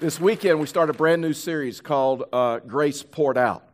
This weekend, we start a brand new series called uh, Grace Poured Out.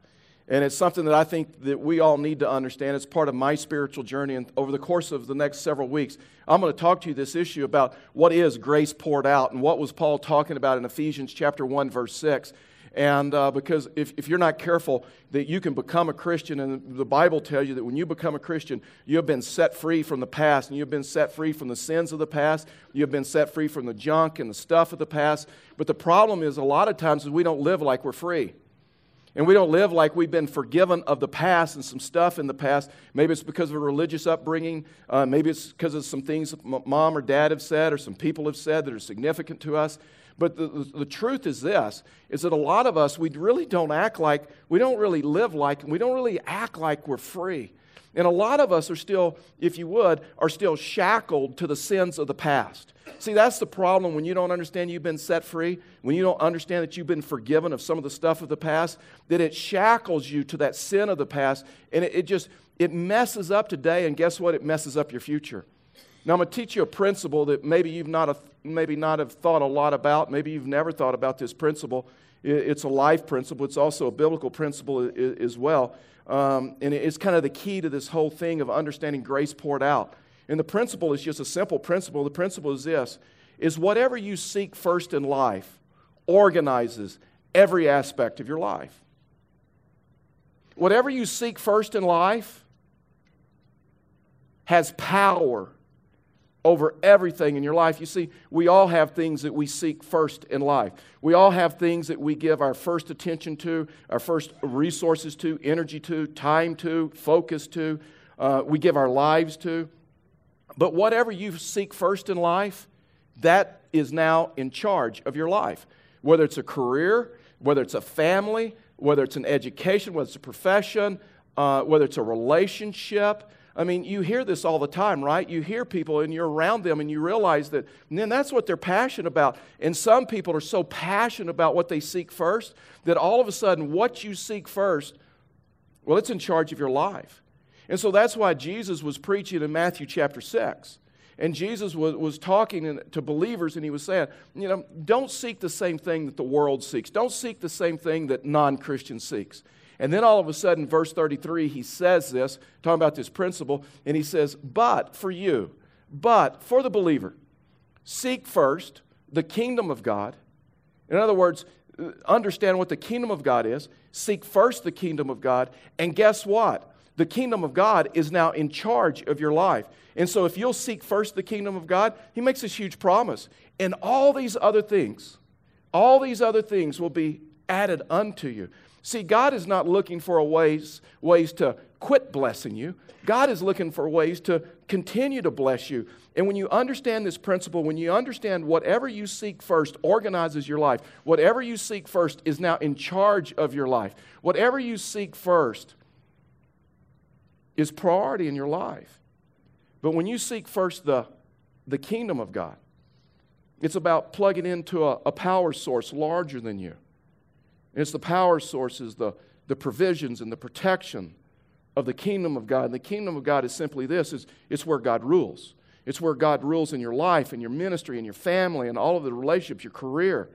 And it's something that I think that we all need to understand. It's part of my spiritual journey. And over the course of the next several weeks, I'm going to talk to you this issue about what is grace poured out and what was Paul talking about in Ephesians chapter 1, verse 6. And uh, because if, if you're not careful, that you can become a Christian, and the Bible tells you that when you become a Christian, you have been set free from the past, and you've been set free from the sins of the past, you have been set free from the junk and the stuff of the past. But the problem is, a lot of times, is we don't live like we're free. And we don't live like we've been forgiven of the past and some stuff in the past. Maybe it's because of a religious upbringing. Uh, maybe it's because of some things mom or dad have said or some people have said that are significant to us. But the, the, the, truth is this is that a lot of us, we really don't act like, we don't really live like, and we don't really act like we're free. And a lot of us are still, if you would, are still shackled to the sins of the past. See, that's the problem when you don't understand you've been set free, when you don't understand that you've been forgiven of some of the stuff of the past, that it shackles you to that sin of the past, and it, it just, it messes up today, and guess what? It messes up your future. Now, I'm going to teach you a principle that maybe you've not, maybe not have thought a lot about. Maybe you've never thought about this principle. It's a life principle. It's also a biblical principle as well. Um, and it's kind of the key to this whole thing of understanding grace poured out. And the principle is just a simple principle. The principle is this is whatever you seek first in life organizes every aspect of your life. Whatever you seek first in life has power over everything in your life. You see, we all have things that we seek first in life. We all have things that we give our first attention to, our first resources to, energy to, time to, focus to, uh, we give our lives to. But whatever you seek first in life, that is now in charge of your life. Whether it's a career, whether it's a family, whether it's an education, whether it's a profession, uh, whether it's a relationship, I mean, you hear this all the time, right? You hear people and you're around them and you realize that, then that's what they're passionate about. And some people are so passionate about what they seek first that all of a sudden, what you seek first, well, it's in charge of your life. And so that's why Jesus was preaching in Matthew chapter 6. And Jesus was, was talking to believers and he was saying, you know, don't seek the same thing that the world seeks. Don't seek the same thing that non Christian seeks. And then all of a sudden, verse 33, he says this, talking about this principle, and he says, But for you, but for the believer, seek first the kingdom of God. In other words, understand what the kingdom of God is, seek first the kingdom of God, and guess what? The kingdom of God is now in charge of your life. And so, if you'll seek first the kingdom of God, He makes this huge promise. And all these other things, all these other things will be added unto you. See, God is not looking for ways, ways to quit blessing you. God is looking for ways to continue to bless you. And when you understand this principle, when you understand whatever you seek first organizes your life, whatever you seek first is now in charge of your life, whatever you seek first is priority in your life. But when you seek first the, the kingdom of God, it's about plugging into a, a power source larger than you. And it's the power sources, the, the provisions, and the protection of the kingdom of God. And the kingdom of God is simply this is it's where God rules. It's where God rules in your life, in your ministry, in your family, and all of the relationships, your career.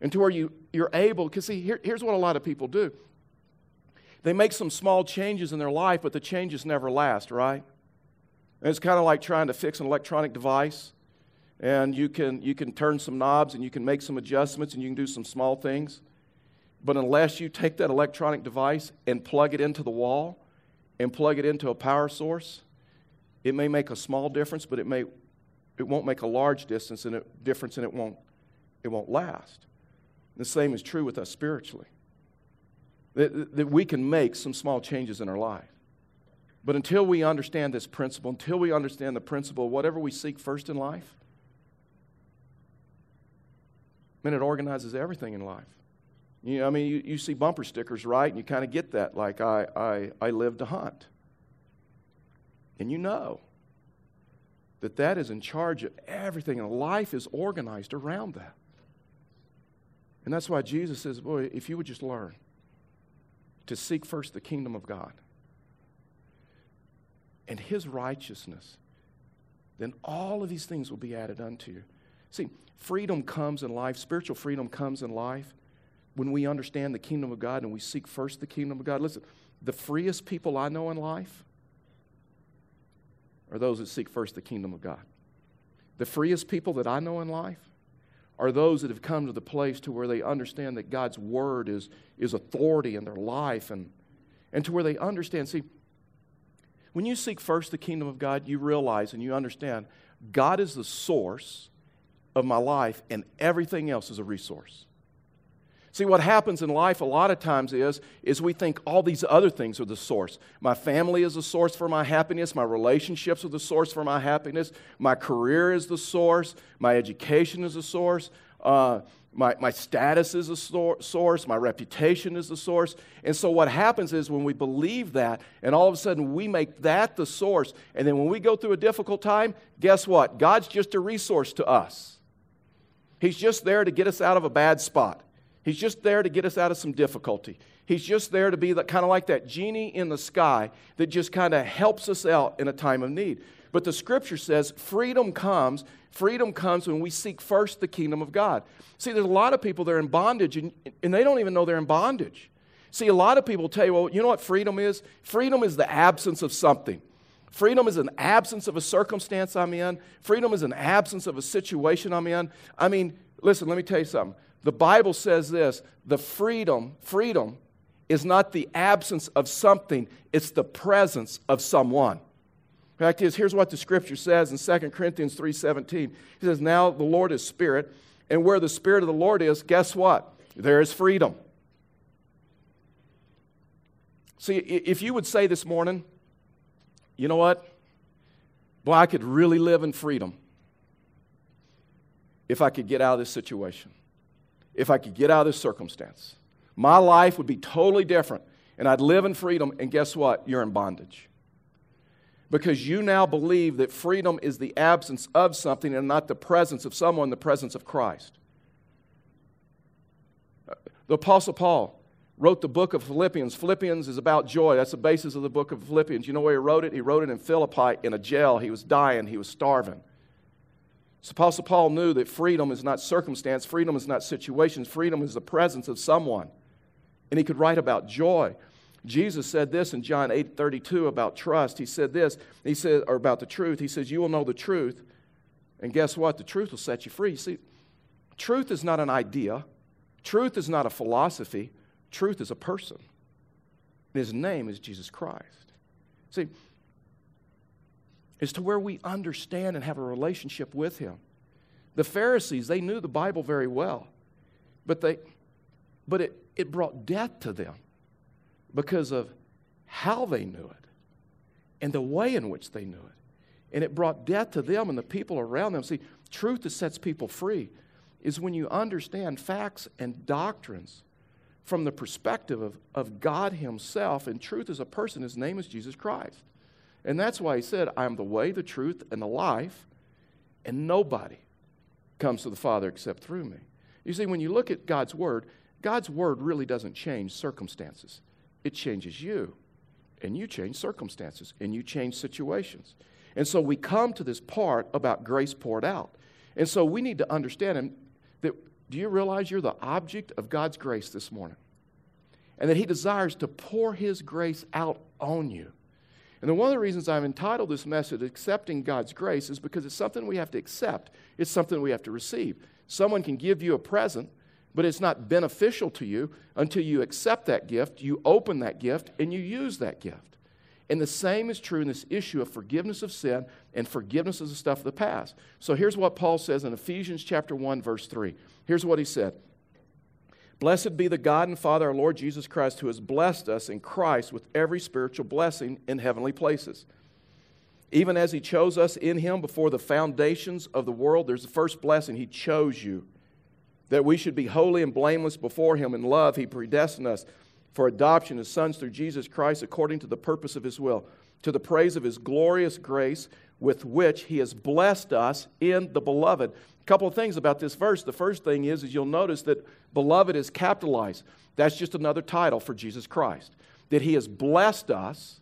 And to where you, you're able, because see, here, here's what a lot of people do. They make some small changes in their life, but the changes never last, right? And it's kind of like trying to fix an electronic device. And you can, you can turn some knobs and you can make some adjustments and you can do some small things. But unless you take that electronic device and plug it into the wall and plug it into a power source, it may make a small difference, but it, may, it won't make a large distance and it, difference and it won't, it won't last. The same is true with us spiritually. That, that we can make some small changes in our life. But until we understand this principle, until we understand the principle, whatever we seek first in life, then it organizes everything in life. You I mean, you, you see bumper stickers, right? And you kind of get that, like, I, I, I live to hunt. And you know that that is in charge of everything, and life is organized around that. And that's why Jesus says, Boy, if you would just learn to seek first the kingdom of God and his righteousness, then all of these things will be added unto you. See, freedom comes in life, spiritual freedom comes in life when we understand the kingdom of God and we seek first the kingdom of God. Listen, the freest people I know in life are those that seek first the kingdom of God. The freest people that I know in life are those that have come to the place to where they understand that God's word is, is authority in their life and, and to where they understand. See, when you seek first the kingdom of God, you realize and you understand God is the source of my life and everything else is a resource. See, what happens in life a lot of times is, is we think all these other things are the source. My family is the source for my happiness. My relationships are the source for my happiness. My career is the source. My education is the source. Uh, my, my status is the source. My reputation is the source. And so, what happens is when we believe that, and all of a sudden we make that the source, and then when we go through a difficult time, guess what? God's just a resource to us. He's just there to get us out of a bad spot. He's just there to get us out of some difficulty. He's just there to be the, kind of like that genie in the sky that just kind of helps us out in a time of need. But the scripture says freedom comes. Freedom comes when we seek first the kingdom of God. See, there's a lot of people that are in bondage and, and they don't even know they're in bondage. See, a lot of people tell you, well, you know what freedom is? Freedom is the absence of something. Freedom is an absence of a circumstance I'm in. Freedom is an absence of a situation I'm in. I mean, listen, let me tell you something. The Bible says this the freedom, freedom is not the absence of something, it's the presence of someone. Fact is, here's what the scripture says in 2 Corinthians 3:17. He says, Now the Lord is spirit, and where the spirit of the Lord is, guess what? There is freedom. See, if you would say this morning, you know what? Boy, I could really live in freedom if I could get out of this situation if I could get out of this circumstance. My life would be totally different, and I'd live in freedom, and guess what? You're in bondage. Because you now believe that freedom is the absence of something and not the presence of someone, the presence of Christ. Uh, the Apostle Paul wrote the book of Philippians. Philippians is about joy. That's the basis of the book of Philippians. You know where he wrote it? He wrote it in Philippi in a jail. He was dying, he was starving. So Apostle Paul knew that freedom is not circumstance, freedom is not situations, freedom is the presence of someone. And he could write about joy. Jesus said this in John 8 32 about trust. He said this, he said, or about the truth. He says, You will know the truth. And guess what? The truth will set you free. You see, truth is not an idea, truth is not a philosophy, truth is a person. His name is Jesus Christ. See, is to where we understand and have a relationship with Him. The Pharisees, they knew the Bible very well, but, they, but it, it brought death to them because of how they knew it and the way in which they knew it. And it brought death to them and the people around them. See, truth that sets people free is when you understand facts and doctrines from the perspective of, of God Himself. And truth is a person, His name is Jesus Christ. And that's why he said, I am the way, the truth, and the life, and nobody comes to the Father except through me. You see, when you look at God's Word, God's Word really doesn't change circumstances, it changes you. And you change circumstances, and you change situations. And so we come to this part about grace poured out. And so we need to understand that do you realize you're the object of God's grace this morning? And that He desires to pour His grace out on you. And one of the reasons I've entitled this message, Accepting God's Grace, is because it's something we have to accept, it's something we have to receive. Someone can give you a present, but it's not beneficial to you until you accept that gift, you open that gift, and you use that gift. And the same is true in this issue of forgiveness of sin and forgiveness of the stuff of the past. So here's what Paul says in Ephesians chapter 1 verse 3. Here's what he said. Blessed be the God and Father, our Lord Jesus Christ, who has blessed us in Christ with every spiritual blessing in heavenly places. Even as He chose us in Him before the foundations of the world, there's the first blessing. He chose you. That we should be holy and blameless before Him in love, He predestined us for adoption as sons through Jesus Christ according to the purpose of His will, to the praise of His glorious grace with which He has blessed us in the beloved. A couple of things about this verse. The first thing is, is you'll notice that beloved is capitalized. That's just another title for Jesus Christ. That he has blessed us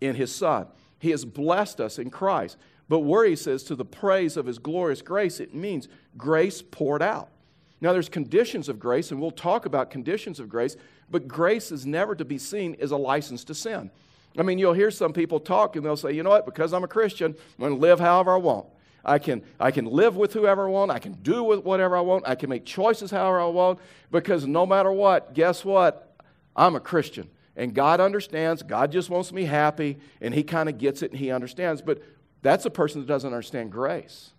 in his Son. He has blessed us in Christ. But where he says to the praise of his glorious grace, it means grace poured out. Now, there's conditions of grace, and we'll talk about conditions of grace, but grace is never to be seen as a license to sin. I mean, you'll hear some people talk and they'll say, you know what, because I'm a Christian, I'm going to live however I want. I can, I can live with whoever I want. I can do with whatever I want. I can make choices however I want because no matter what, guess what? I'm a Christian. And God understands. God just wants me happy, and He kind of gets it and He understands. But that's a person that doesn't understand grace.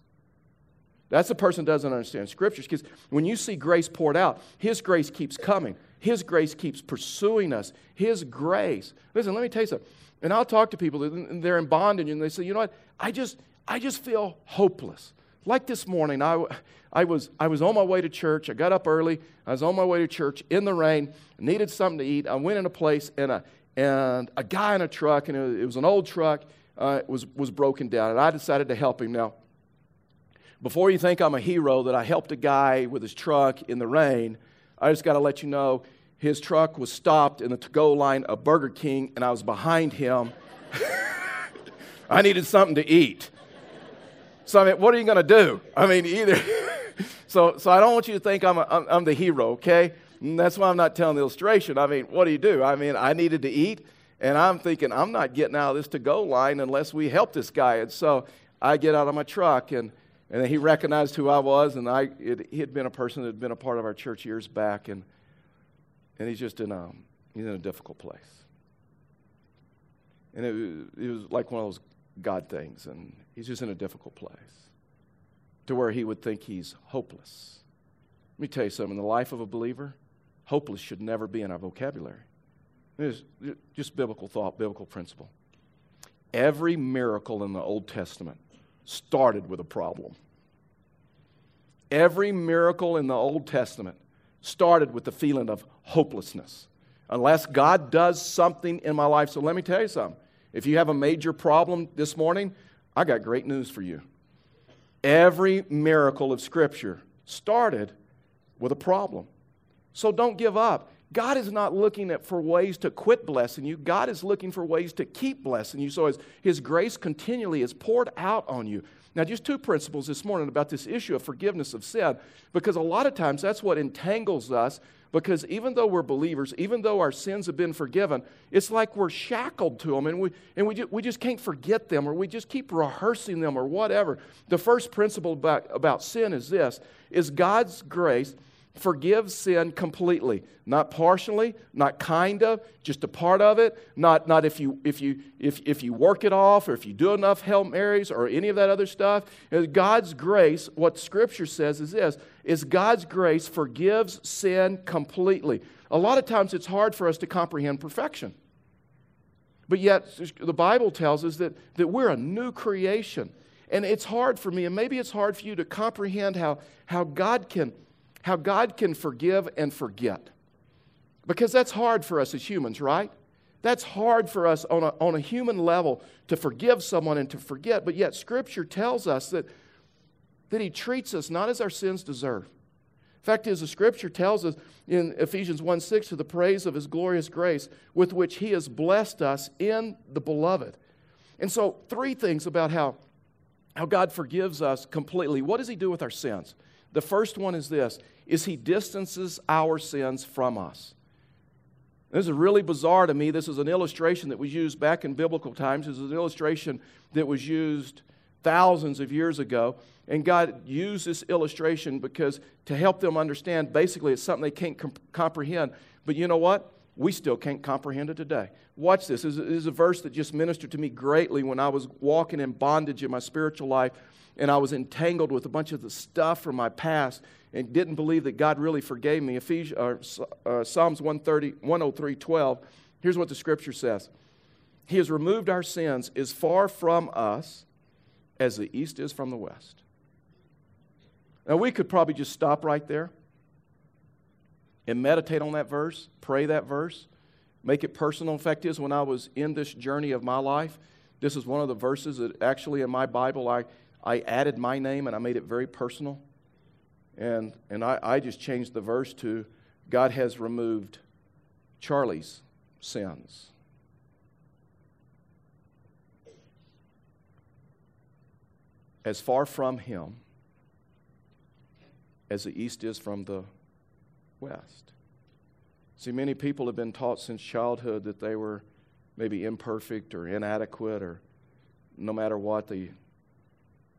That's a person that doesn't understand scriptures because when you see grace poured out, His grace keeps coming. His grace keeps pursuing us. His grace. Listen, let me tell you something. And I'll talk to people, and they're in bondage, and they say, you know what? I just, I just feel hopeless. Like this morning, I, I, was, I was on my way to church. I got up early. I was on my way to church in the rain, needed something to eat. I went in a place, and a, and a guy in a truck, and it was an old truck, uh, was, was broken down. And I decided to help him. Now, before you think I'm a hero that I helped a guy with his truck in the rain, I just got to let you know his truck was stopped in the to go line of Burger King, and I was behind him. I needed something to eat. So, I mean, what are you going to do? I mean, either. so, so I don't want you to think I'm, a, I'm, I'm the hero, okay? And that's why I'm not telling the illustration. I mean, what do you do? I mean, I needed to eat, and I'm thinking, I'm not getting out of this to go line unless we help this guy. And so I get out of my truck, and and he recognized who I was, and I, it, he had been a person that had been a part of our church years back, and, and he's just in a, he's in a difficult place. And it, it was like one of those God things, and he's just in a difficult place to where he would think he's hopeless. Let me tell you something in the life of a believer, hopeless should never be in our vocabulary. It's just biblical thought, biblical principle. Every miracle in the Old Testament started with a problem. Every miracle in the Old Testament started with the feeling of hopelessness. Unless God does something in my life. So let me tell you something. If you have a major problem this morning, I got great news for you. Every miracle of Scripture started with a problem. So don't give up. God is not looking at, for ways to quit blessing you. God is looking for ways to keep blessing you. So as His grace continually is poured out on you. Now, just two principles this morning about this issue of forgiveness of sin, because a lot of times that's what entangles us. Because even though we're believers, even though our sins have been forgiven, it's like we're shackled to them and we, and we, just, we just can't forget them or we just keep rehearsing them or whatever. The first principle about, about sin is this is God's grace forgives sin completely. Not partially not kind of just a part of it. Not, not if you if you if, if you work it off or if you do enough hail marys or any of that other stuff. Uh, god's grace what scripture says is this is god's grace forgives sin completely. A lot of times it's hard for us to comprehend perfection. But yet the bible tells us that, that we're a new creation. And it's hard for me and maybe it's hard for you to comprehend how, how god can how God can forgive and forget. Because that's hard for us as humans, right? That's hard for us on a, on a human level to forgive someone and to forget. But yet, Scripture tells us that, that He treats us not as our sins deserve. In fact is, the Scripture tells us in Ephesians 1 6 to the praise of His glorious grace with which He has blessed us in the beloved. And so, three things about how, how God forgives us completely. What does He do with our sins? The first one is this is he distances our sins from us. This is really bizarre to me. This is an illustration that was used back in biblical times. This is an illustration that was used thousands of years ago. And God used this illustration because to help them understand, basically, it's something they can't comp- comprehend. But you know what? We still can't comprehend it today. Watch this. This is a verse that just ministered to me greatly when I was walking in bondage in my spiritual life and I was entangled with a bunch of the stuff from my past and didn't believe that God really forgave me. Ephesians, uh, uh, Psalms 130, 103 12. Here's what the scripture says He has removed our sins as far from us as the east is from the west. Now, we could probably just stop right there and meditate on that verse, pray that verse, make it personal. In fact, is when I was in this journey of my life, this is one of the verses that actually in my Bible I, I added my name and I made it very personal. And, and I, I just changed the verse to God has removed Charlie's sins. as far from Him as the East is from the West. See, many people have been taught since childhood that they were maybe imperfect or inadequate or no matter what, they,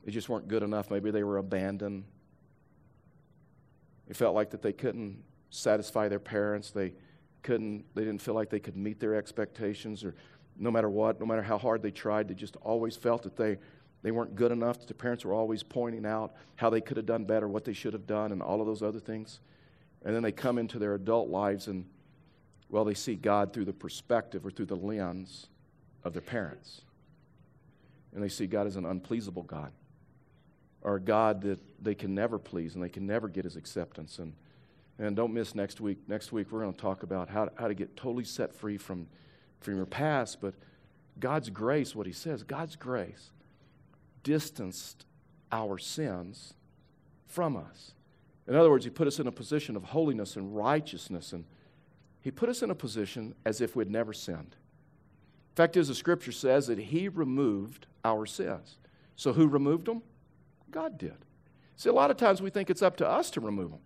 they just weren't good enough. Maybe they were abandoned. They felt like that they couldn't satisfy their parents. They couldn't, they didn't feel like they could meet their expectations or no matter what, no matter how hard they tried, they just always felt that they, they weren't good enough. That the parents were always pointing out how they could have done better, what they should have done, and all of those other things. And then they come into their adult lives and, well, they see God through the perspective or through the lens of their parents. And they see God as an unpleasable God or a God that they can never please and they can never get his acceptance. And, and don't miss next week. Next week, we're going to talk about how, how to get totally set free from, from your past. But God's grace, what he says, God's grace distanced our sins from us. In other words, he put us in a position of holiness and righteousness, and he put us in a position as if we'd never sinned. Fact is, the scripture says that he removed our sins. So who removed them? God did. See, a lot of times we think it's up to us to remove them.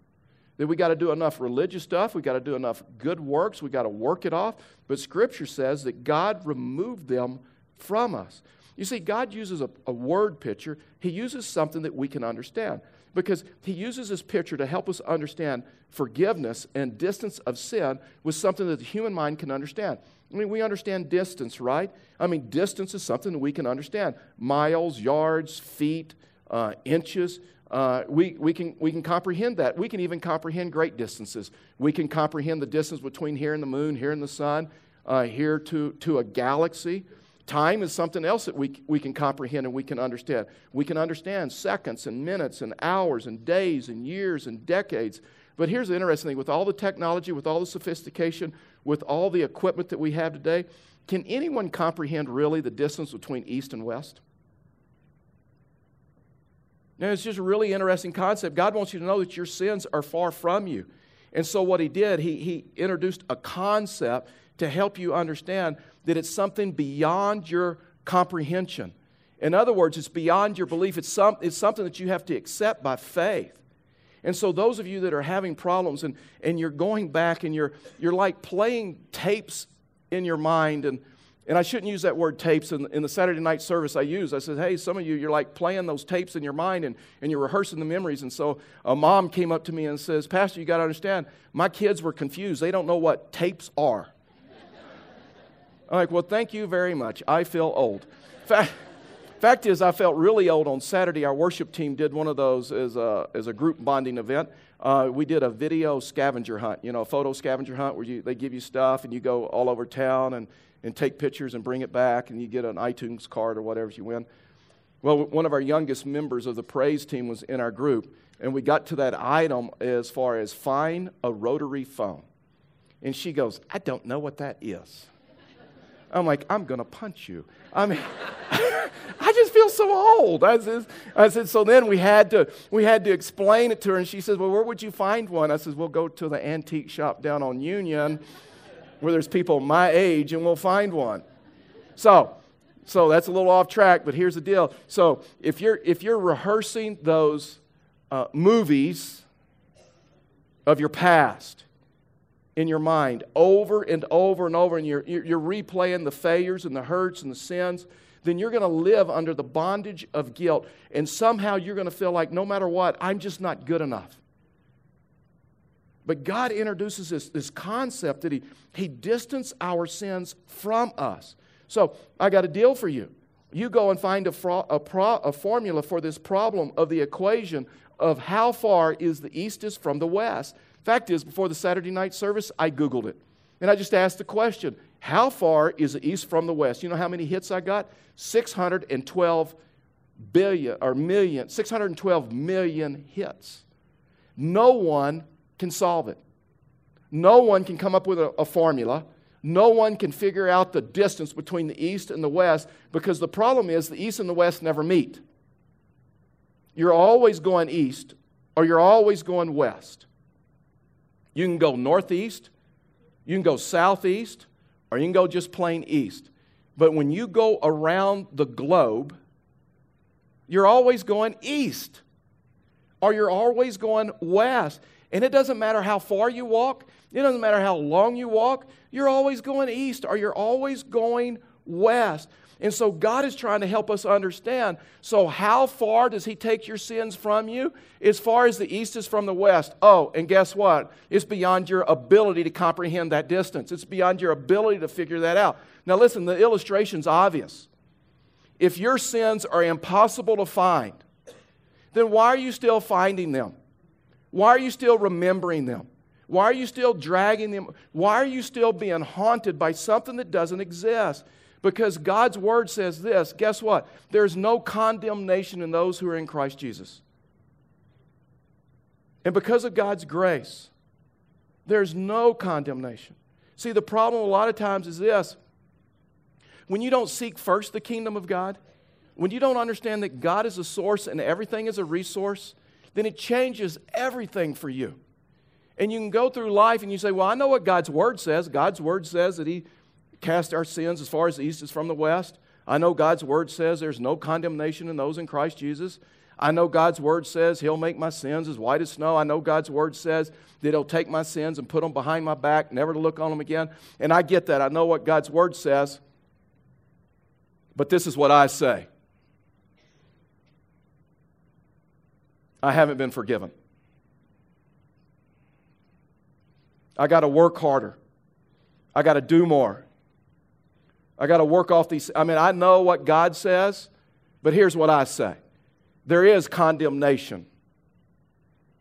That we got to do enough religious stuff, we got to do enough good works, we got to work it off. But Scripture says that God removed them from us. You see, God uses a, a, word picture, He uses something that we can understand. Because He uses this picture to help us understand forgiveness and distance of sin with something that the human mind can understand. I mean, we understand distance, right? I mean, distance is something that we can understand miles, yards, feet, uh, inches. Uh, we, we, can, we can comprehend that. We can even comprehend great distances. We can comprehend the distance between here and the moon, here and the sun, uh, here to, to a galaxy. Time is something else that we, we can comprehend and we can understand. We can understand seconds and minutes and hours and days and years and decades. But here's the interesting thing with all the technology, with all the sophistication, with all the equipment that we have today, can anyone comprehend really the distance between east and west? Now, it's just a really interesting concept. God wants you to know that your sins are far from you. And so, what he did, he, he introduced a concept to help you understand that it's something beyond your comprehension. In other words, it's beyond your belief. It's, some, it's something that you have to accept by faith. And so, those of you that are having problems and, and you're going back and you're, you're like playing tapes in your mind and and I shouldn't use that word tapes in, in the Saturday night service I use. I said, hey, some of you, you're like playing those tapes in your mind and, and you're rehearsing the memories. And so a mom came up to me and says, Pastor, you got to understand, my kids were confused. They don't know what tapes are. I'm like, well, thank you very much. I feel old. Fact, fact is, I felt really old on Saturday. Our worship team did one of those as a, as a group bonding event. Uh, we did a video scavenger hunt, you know, a photo scavenger hunt where you, they give you stuff and you go all over town and and take pictures and bring it back, and you get an iTunes card or whatever you win. Well, one of our youngest members of the praise team was in our group, and we got to that item as far as find a rotary phone. And she goes, I don't know what that is. I'm like, I'm going to punch you. I mean, I just feel so old. I said, I said, so then we had, to, we had to explain it to her, and she says, Well, where would you find one? I said, We'll go to the antique shop down on Union where there's people my age and we'll find one. So, so that's a little off track, but here's the deal. So if you're if you're rehearsing those uh, movies of your past in your mind over and over and over, and you're, you're replaying the failures and the hurts and the sins, then you're going to live under the bondage of guilt. And somehow you're going to feel like no matter what, I'm just not good enough. But God introduces this, this concept that he, he distanced our sins from us. So I got a deal for you. You go and find a, fro- a, pro- a formula for this problem of the equation of how far is the east is from the west. Fact is, before the Saturday night service, I Googled it. And I just asked the question how far is the east from the west? You know how many hits I got? 612 billion or million, 612 million hits. No one can solve it. No one can come up with a, a formula. No one can figure out the distance between the east and the west because the problem is the east and the west never meet. You're always going east or you're always going west. You can go northeast, you can go southeast, or you can go just plain east. But when you go around the globe, You're always going east, or you're always going west. And it doesn't matter how far you walk, it doesn't matter how long you walk, you're always going east, or you're always going west. And so God is trying to help us understand. So, how far does He take your sins from you? As far as the east is from the west. Oh, and guess what? It's beyond your ability to comprehend that distance, it's beyond your ability to figure that out. Now, listen, the illustration's obvious. If your sins are impossible to find, then why are you still finding them? Why are you still remembering them? Why are you still dragging them? Why are you still being haunted by something that doesn't exist? Because God's word says this guess what? There's no condemnation in those who are in Christ Jesus. And because of God's grace, there's no condemnation. See, the problem a lot of times is this when you don't seek first the kingdom of God, when you don't understand that God is a source and everything is a resource, then it changes everything for you. And you can go through life and you say, Well, I know what God's word says. God's word says that He cast our sins as far as the east is from the west. I know God's word says there's no condemnation in those in Christ Jesus. I know God's word says He'll make my sins as white as snow. I know God's word says that He'll take my sins and put them behind my back, never to look on them again. And I get that. I know what God's word says. But this is what I say I haven't been forgiven. I got to work harder. I got to do more. I got to work off these. I mean, I know what God says, but here's what I say there is condemnation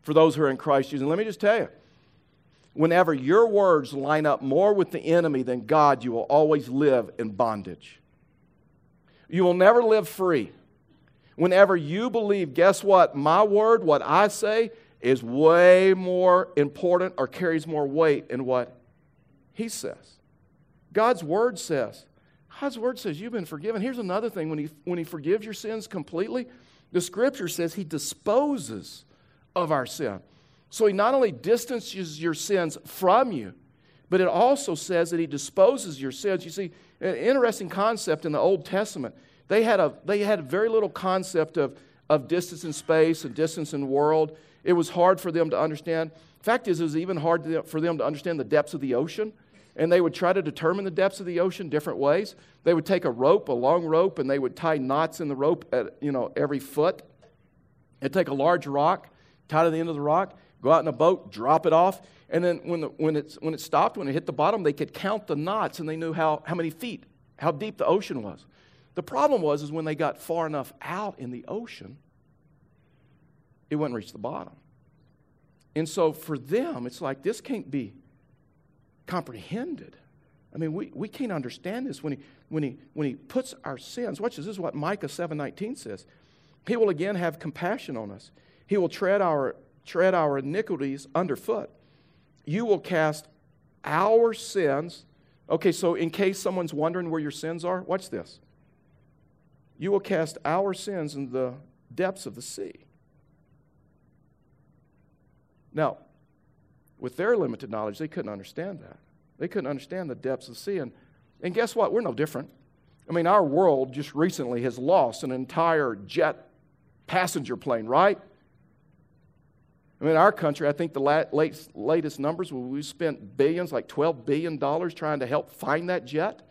for those who are in Christ Jesus. And let me just tell you whenever your words line up more with the enemy than God, you will always live in bondage. You will never live free. Whenever you believe, guess what? My word, what I say, is way more important or carries more weight in what He says. God's word says, God's word says you've been forgiven. Here's another thing when he, when he forgives your sins completely, the scripture says he disposes of our sin. So he not only distances your sins from you, but it also says that he disposes your sins. You see, an interesting concept in the Old Testament. They had a, they had very little concept of, of distance in space and distance in world. It was hard for them to understand. Fact is, it was even hard for them to understand the depths of the ocean and they would try to determine the depths of the ocean different ways. They would take a rope, a long rope, and they would tie knots in the rope at you know every foot. They'd take a large rock, tie to the end of the rock, go out in a boat, drop it off, and then when, the, when, it's, when it stopped, when it hit the bottom, they could count the knots and they knew how, how many feet, how deep the ocean was. The problem was is when they got far enough out in the ocean, it wouldn't reach the bottom. And so for them, it's like this can't be comprehended. I mean, we, we can't understand this when he, when, he, when he puts our sins. Watch this. This is what Micah 7.19 says. He will again have compassion on us. He will tread our, tread our iniquities underfoot. You will cast our sins. Okay, so in case someone's wondering where your sins are, watch this. You will cast our sins in the depths of the sea. Now, with their limited knowledge, they couldn't understand that. They couldn't understand the depths of sin. And guess what? We're no different. I mean, our world just recently has lost an entire jet passenger plane, right? I mean, our country, I think the late, latest numbers, we spent billions, like $12 billion, trying to help find that jet.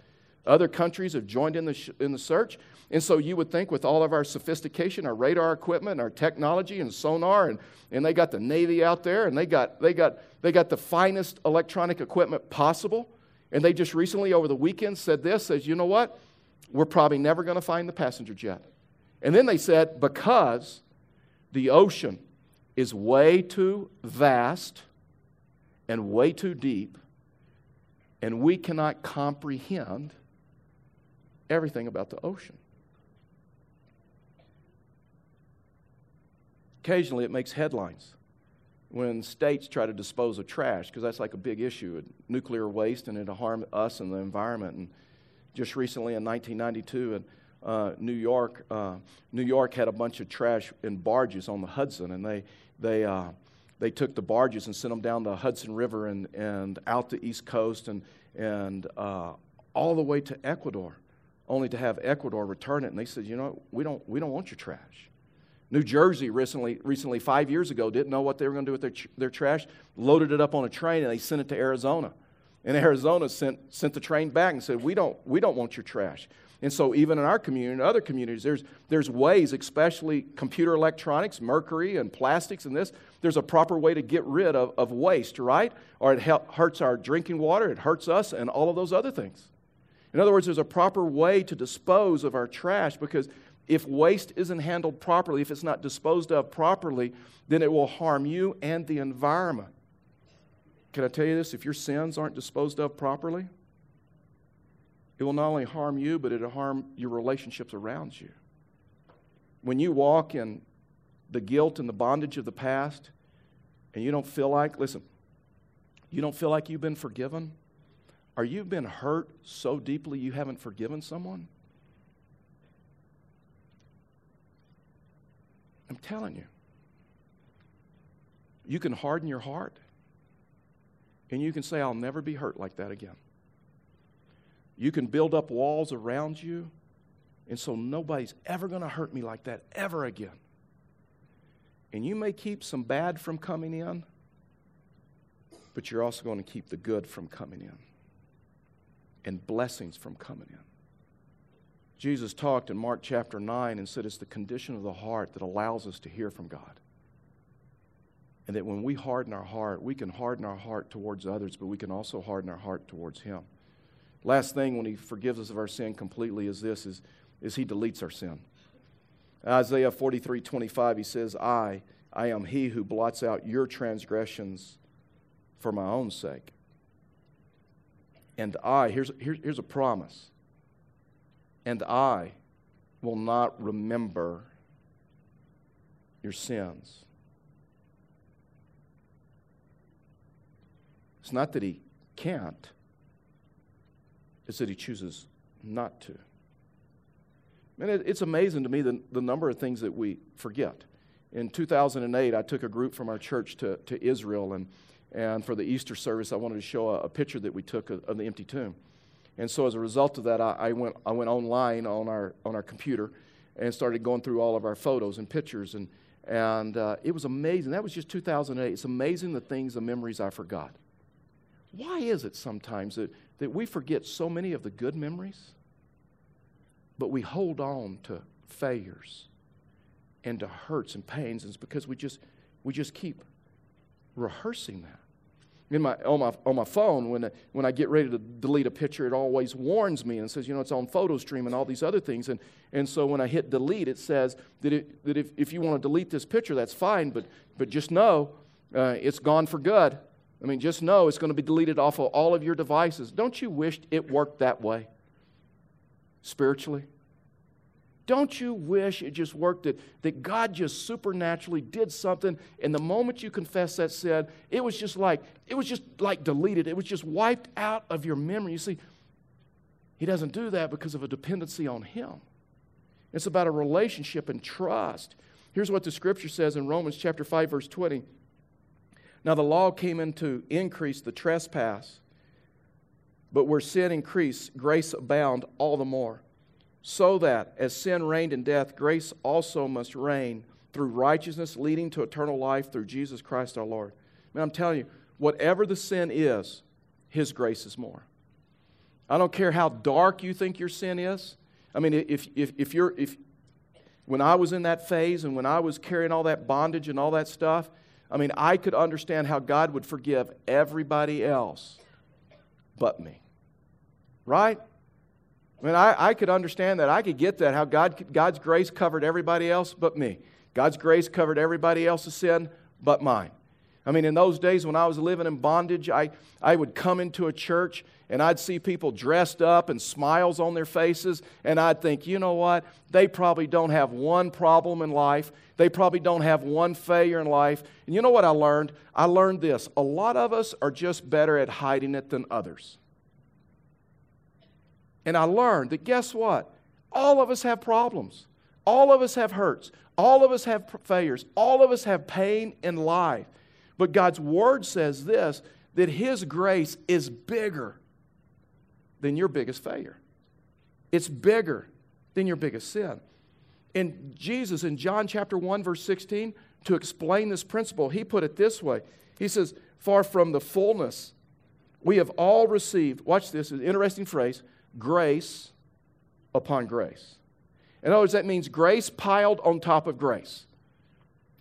Other countries have joined in the, sh- in the search. And so you would think with all of our sophistication, our radar equipment, our technology and sonar, and, and they got the Navy out there, and they got, they, got, they got the finest electronic equipment possible. And they just recently, over the weekend, said this, says, you know what? We're probably never going to find the passenger jet. And then they said, because the ocean is way too vast and way too deep, and we cannot comprehend everything about the ocean. Occasionally, it makes headlines when states try to dispose of trash because that's like a big issue nuclear waste and it'll harm us and the environment. And just recently in 1992, in uh, New York, uh, New York had a bunch of trash in barges on the Hudson, and they they uh, they took the barges and sent them down the Hudson River and and out the East Coast and and uh, all the way to Ecuador only to have Ecuador return it. And they said, you know, we don't, we don't want your trash. New Jersey recently, recently five years ago, didn't know what they were going to do with their, their trash, loaded it up on a train, and they sent it to Arizona. And Arizona sent, sent the train back and said, we don't, we don't want your trash. And so, even in our community and other communities, there's, there's ways, especially computer electronics, mercury, and plastics, and this, there's a proper way to get rid of, of waste, right? Or it hurts our drinking water, it hurts us, and all of those other things. In other words, there's a proper way to dispose of our trash because if waste isn't handled properly, if it's not disposed of properly, then it will harm you and the environment. Can I tell you this? If your sins aren't disposed of properly, it will not only harm you, but it'll harm your relationships around you. When you walk in the guilt and the bondage of the past, and you don't feel like, listen, you don't feel like you've been forgiven, or you've been hurt so deeply you haven't forgiven someone, I'm telling you, you can harden your heart and you can say, I'll never be hurt like that again. You can build up walls around you, and so nobody's ever going to hurt me like that ever again. And you may keep some bad from coming in, but you're also going to keep the good from coming in and blessings from coming in. Jesus talked in Mark chapter 9 and said it's the condition of the heart that allows us to hear from God. And that when we harden our heart, we can harden our heart towards others, but we can also harden our heart towards Him. Last thing when he forgives us of our sin completely is this is, is he deletes our sin. Isaiah 43, 25, he says, I, I am he who blots out your transgressions for my own sake. And I, here's, here, here's a promise. And I will not remember your sins. It's not that he can't, it's that he chooses not to. And it, it's amazing to me the, the number of things that we forget. In 2008, I took a group from our church to, to Israel, and, and for the Easter service, I wanted to show a, a picture that we took of, of, the empty tomb. And so, as a result of that, I, I, went, I went online on our, on our computer and started going through all of our photos and pictures. And, and uh, it was amazing. That was just 2008. It's amazing the things, the memories I forgot. Why is it sometimes that, that we forget so many of the good memories, but we hold on to failures and to hurts and pains? And it's because we just, we just keep rehearsing that. In my, on, my, on my phone, when, when I get ready to delete a picture, it always warns me and says, you know, it's on PhotoStream and all these other things. And, and so when I hit delete, it says that, it, that if, if you want to delete this picture, that's fine, but, but just know uh, it's gone for good. I mean, just know it's going to be deleted off of all of your devices. Don't you wish it worked that way spiritually? Don't you wish it just worked that, that God just supernaturally did something and the moment you confess that sin, it was just like it was just like deleted. It was just wiped out of your memory. You see, he doesn't do that because of a dependency on him. It's about a relationship and trust. Here's what the scripture says in Romans chapter 5 verse 20. Now, the law came in to increase the trespass, but where sin increased, grace abound all the more. So that, as sin reigned in death, grace also must reign through righteousness, leading to eternal life through Jesus Christ our Lord. I mean, I'm telling you, whatever the sin is, His grace is more. I don't care how dark you think your sin is. I mean, if, if, if you're, if, when I was in that phase and when I was carrying all that bondage and all that stuff, I mean, I could understand how God would forgive everybody else but me. Right? I mean, I, I could understand that. I could get that, how God, God's grace covered everybody else but me. God's grace covered everybody else's sin but mine. I mean, in those days when I was living in bondage, I, I would come into a church and I'd see people dressed up and smiles on their faces, and I'd think, you know what? They probably don't have one problem in life. They probably don't have one failure in life. And you know what I learned? I learned this a lot of us are just better at hiding it than others. And I learned that guess what? All of us have problems. All of us have hurts. All of us have failures. All of us have pain in life. But God's Word says this that His grace is bigger than your biggest failure. It's bigger than your biggest sin. And Jesus, in John chapter 1, verse 16, to explain this principle, he put it this way He says, Far from the fullness, we have all received, watch this, an interesting phrase, grace upon grace. In other words, that means grace piled on top of grace.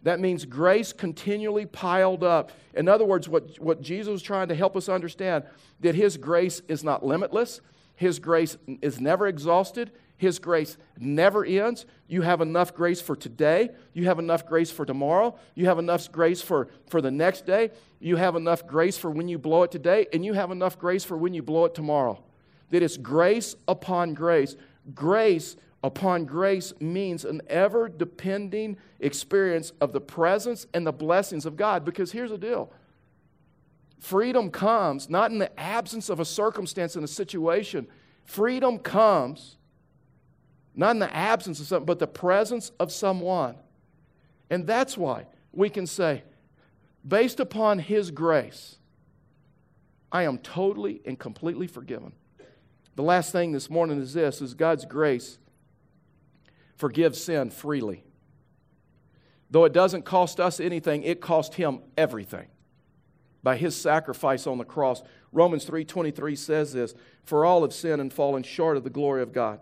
That means grace continually piled up. In other words, what, what Jesus was trying to help us understand that His grace is not limitless, His grace is never exhausted, His grace never ends. You have enough grace for today, you have enough grace for tomorrow, you have enough grace for, for the next day, you have enough grace for when you blow it today, and you have enough grace for when you blow it tomorrow. That it's grace upon grace. Grace upon grace means an ever depending experience of the presence and the blessings of God. Because here's the deal freedom comes not in the absence of a circumstance and a situation, freedom comes not in the absence of something, but the presence of someone. And that's why we can say, based upon His grace, I am totally and completely forgiven. The last thing this morning is this is God's grace forgives sin freely. Though it doesn't cost us anything, it cost him everything by his sacrifice on the cross. Romans 3:23 says this, "For all have sinned and fallen short of the glory of God,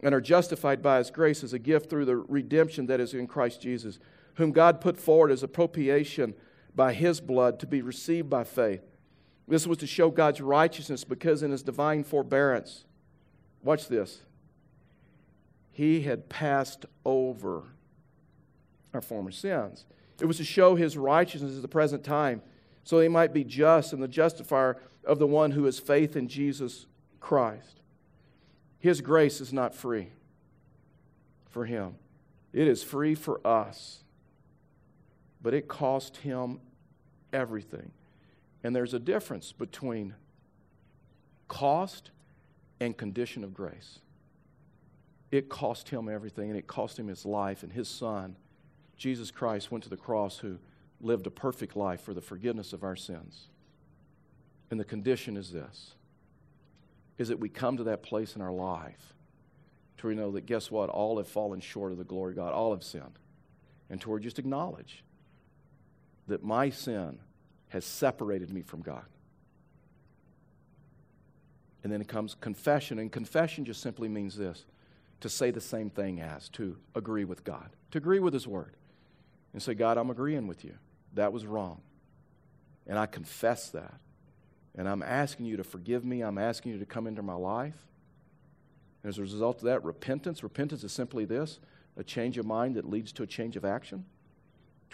and are justified by his grace as a gift through the redemption that is in Christ Jesus, whom God put forward as a propitiation by his blood to be received by faith." This was to show God's righteousness because in his divine forbearance, watch this, he had passed over our former sins. It was to show his righteousness at the present time, so he might be just and the justifier of the one who has faith in Jesus Christ. His grace is not free for him, it is free for us. But it cost him everything. And there's a difference between cost and condition of grace. It cost him everything, and it cost him his life, and his son, Jesus Christ, went to the cross who lived a perfect life for the forgiveness of our sins. And the condition is this is that we come to that place in our life to know that guess what? All have fallen short of the glory of God. All have sinned. And to just acknowledge that my sin has separated me from God. And then it comes confession. And confession just simply means this to say the same thing as, to agree with God, to agree with His Word, and say, God, I'm agreeing with you. That was wrong. And I confess that. And I'm asking you to forgive me. I'm asking you to come into my life. And as a result of that, repentance. Repentance is simply this a change of mind that leads to a change of action.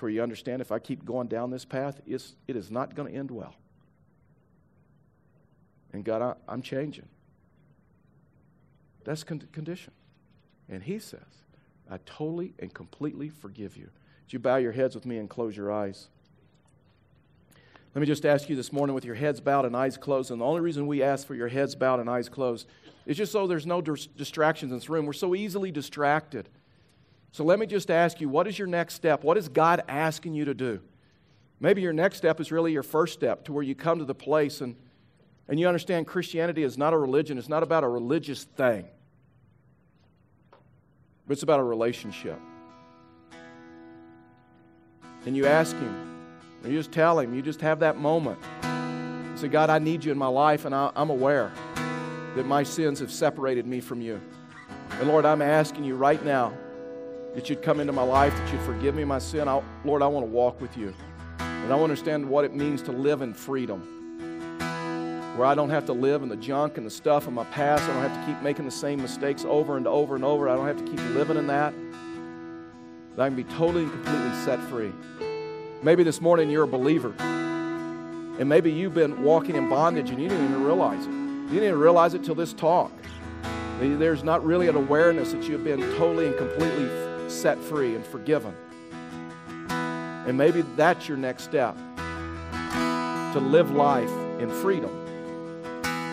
To where you understand if I keep going down this path, it's, it is not going to end well. And God, I, I'm changing. That's con- condition. And he says, I totally and completely forgive you. Would you bow your heads with me and close your eyes? Let me just ask you this morning with your heads bowed and eyes closed. And the only reason we ask for your heads bowed and eyes closed is just so there's no dis- distractions in this room. We're so easily distracted. So let me just ask you what is your next step? What is God asking you to do? Maybe your next step is really your first step to where you come to the place and, and you understand Christianity is not a religion, it's not about a religious thing but it's about a relationship. And you ask Him, or you just tell Him, you just have that moment. You say, God, I need you in my life, and I, am aware that my sins have separated me from you. And Lord, I'm asking you right now that you'd come into my life, that you'd forgive me my sin. I, Lord, I want to walk with you. And I want to understand what it means to live in freedom where I don't have to live in the junk and the stuff of my past. I don't have to keep making the same mistakes over and over and over. I don't have to keep living in that. That I can be totally and completely set free. Maybe this morning you're a believer. And maybe you've been walking in bondage and you didn't even realize it. You didn't even realize it till this talk. There's not really an awareness that you've been totally and completely set free and forgiven. And maybe that's your next step to live life in freedom.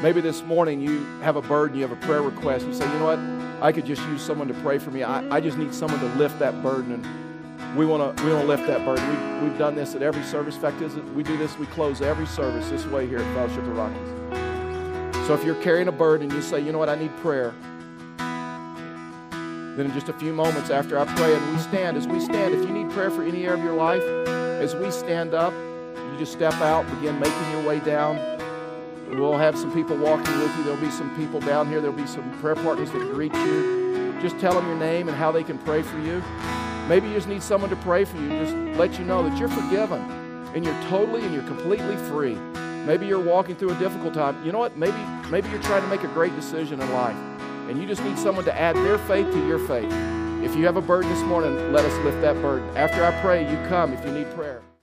Maybe this morning you have a burden, you have a prayer request. You say, you know what? I could just use someone to pray for me. I, I just need someone to lift that burden. And we want to we want to lift that burden. We, we've done this at every service. In fact, is we do this, we close every service this way here at Fellowship of the Rockies. So if you're carrying a burden, you say, you know what? I need prayer. Then in just a few moments after I pray and we stand, as we stand, if you need prayer for any area of your life, as we stand up, you just step out, begin making your way down. We'll have some people walking with you. There'll be some people down here. There'll be some prayer partners that greet you. Just tell them your name and how they can pray for you. Maybe you just need someone to pray for you. Just let you know that you're forgiven and you're totally and you're completely free. Maybe you're walking through a difficult time. You know what? Maybe maybe you're trying to make a great decision in life and you just need someone to add their faith to your faith. If you have a burden this morning, let us lift that burden. After I pray, you come if you need prayer.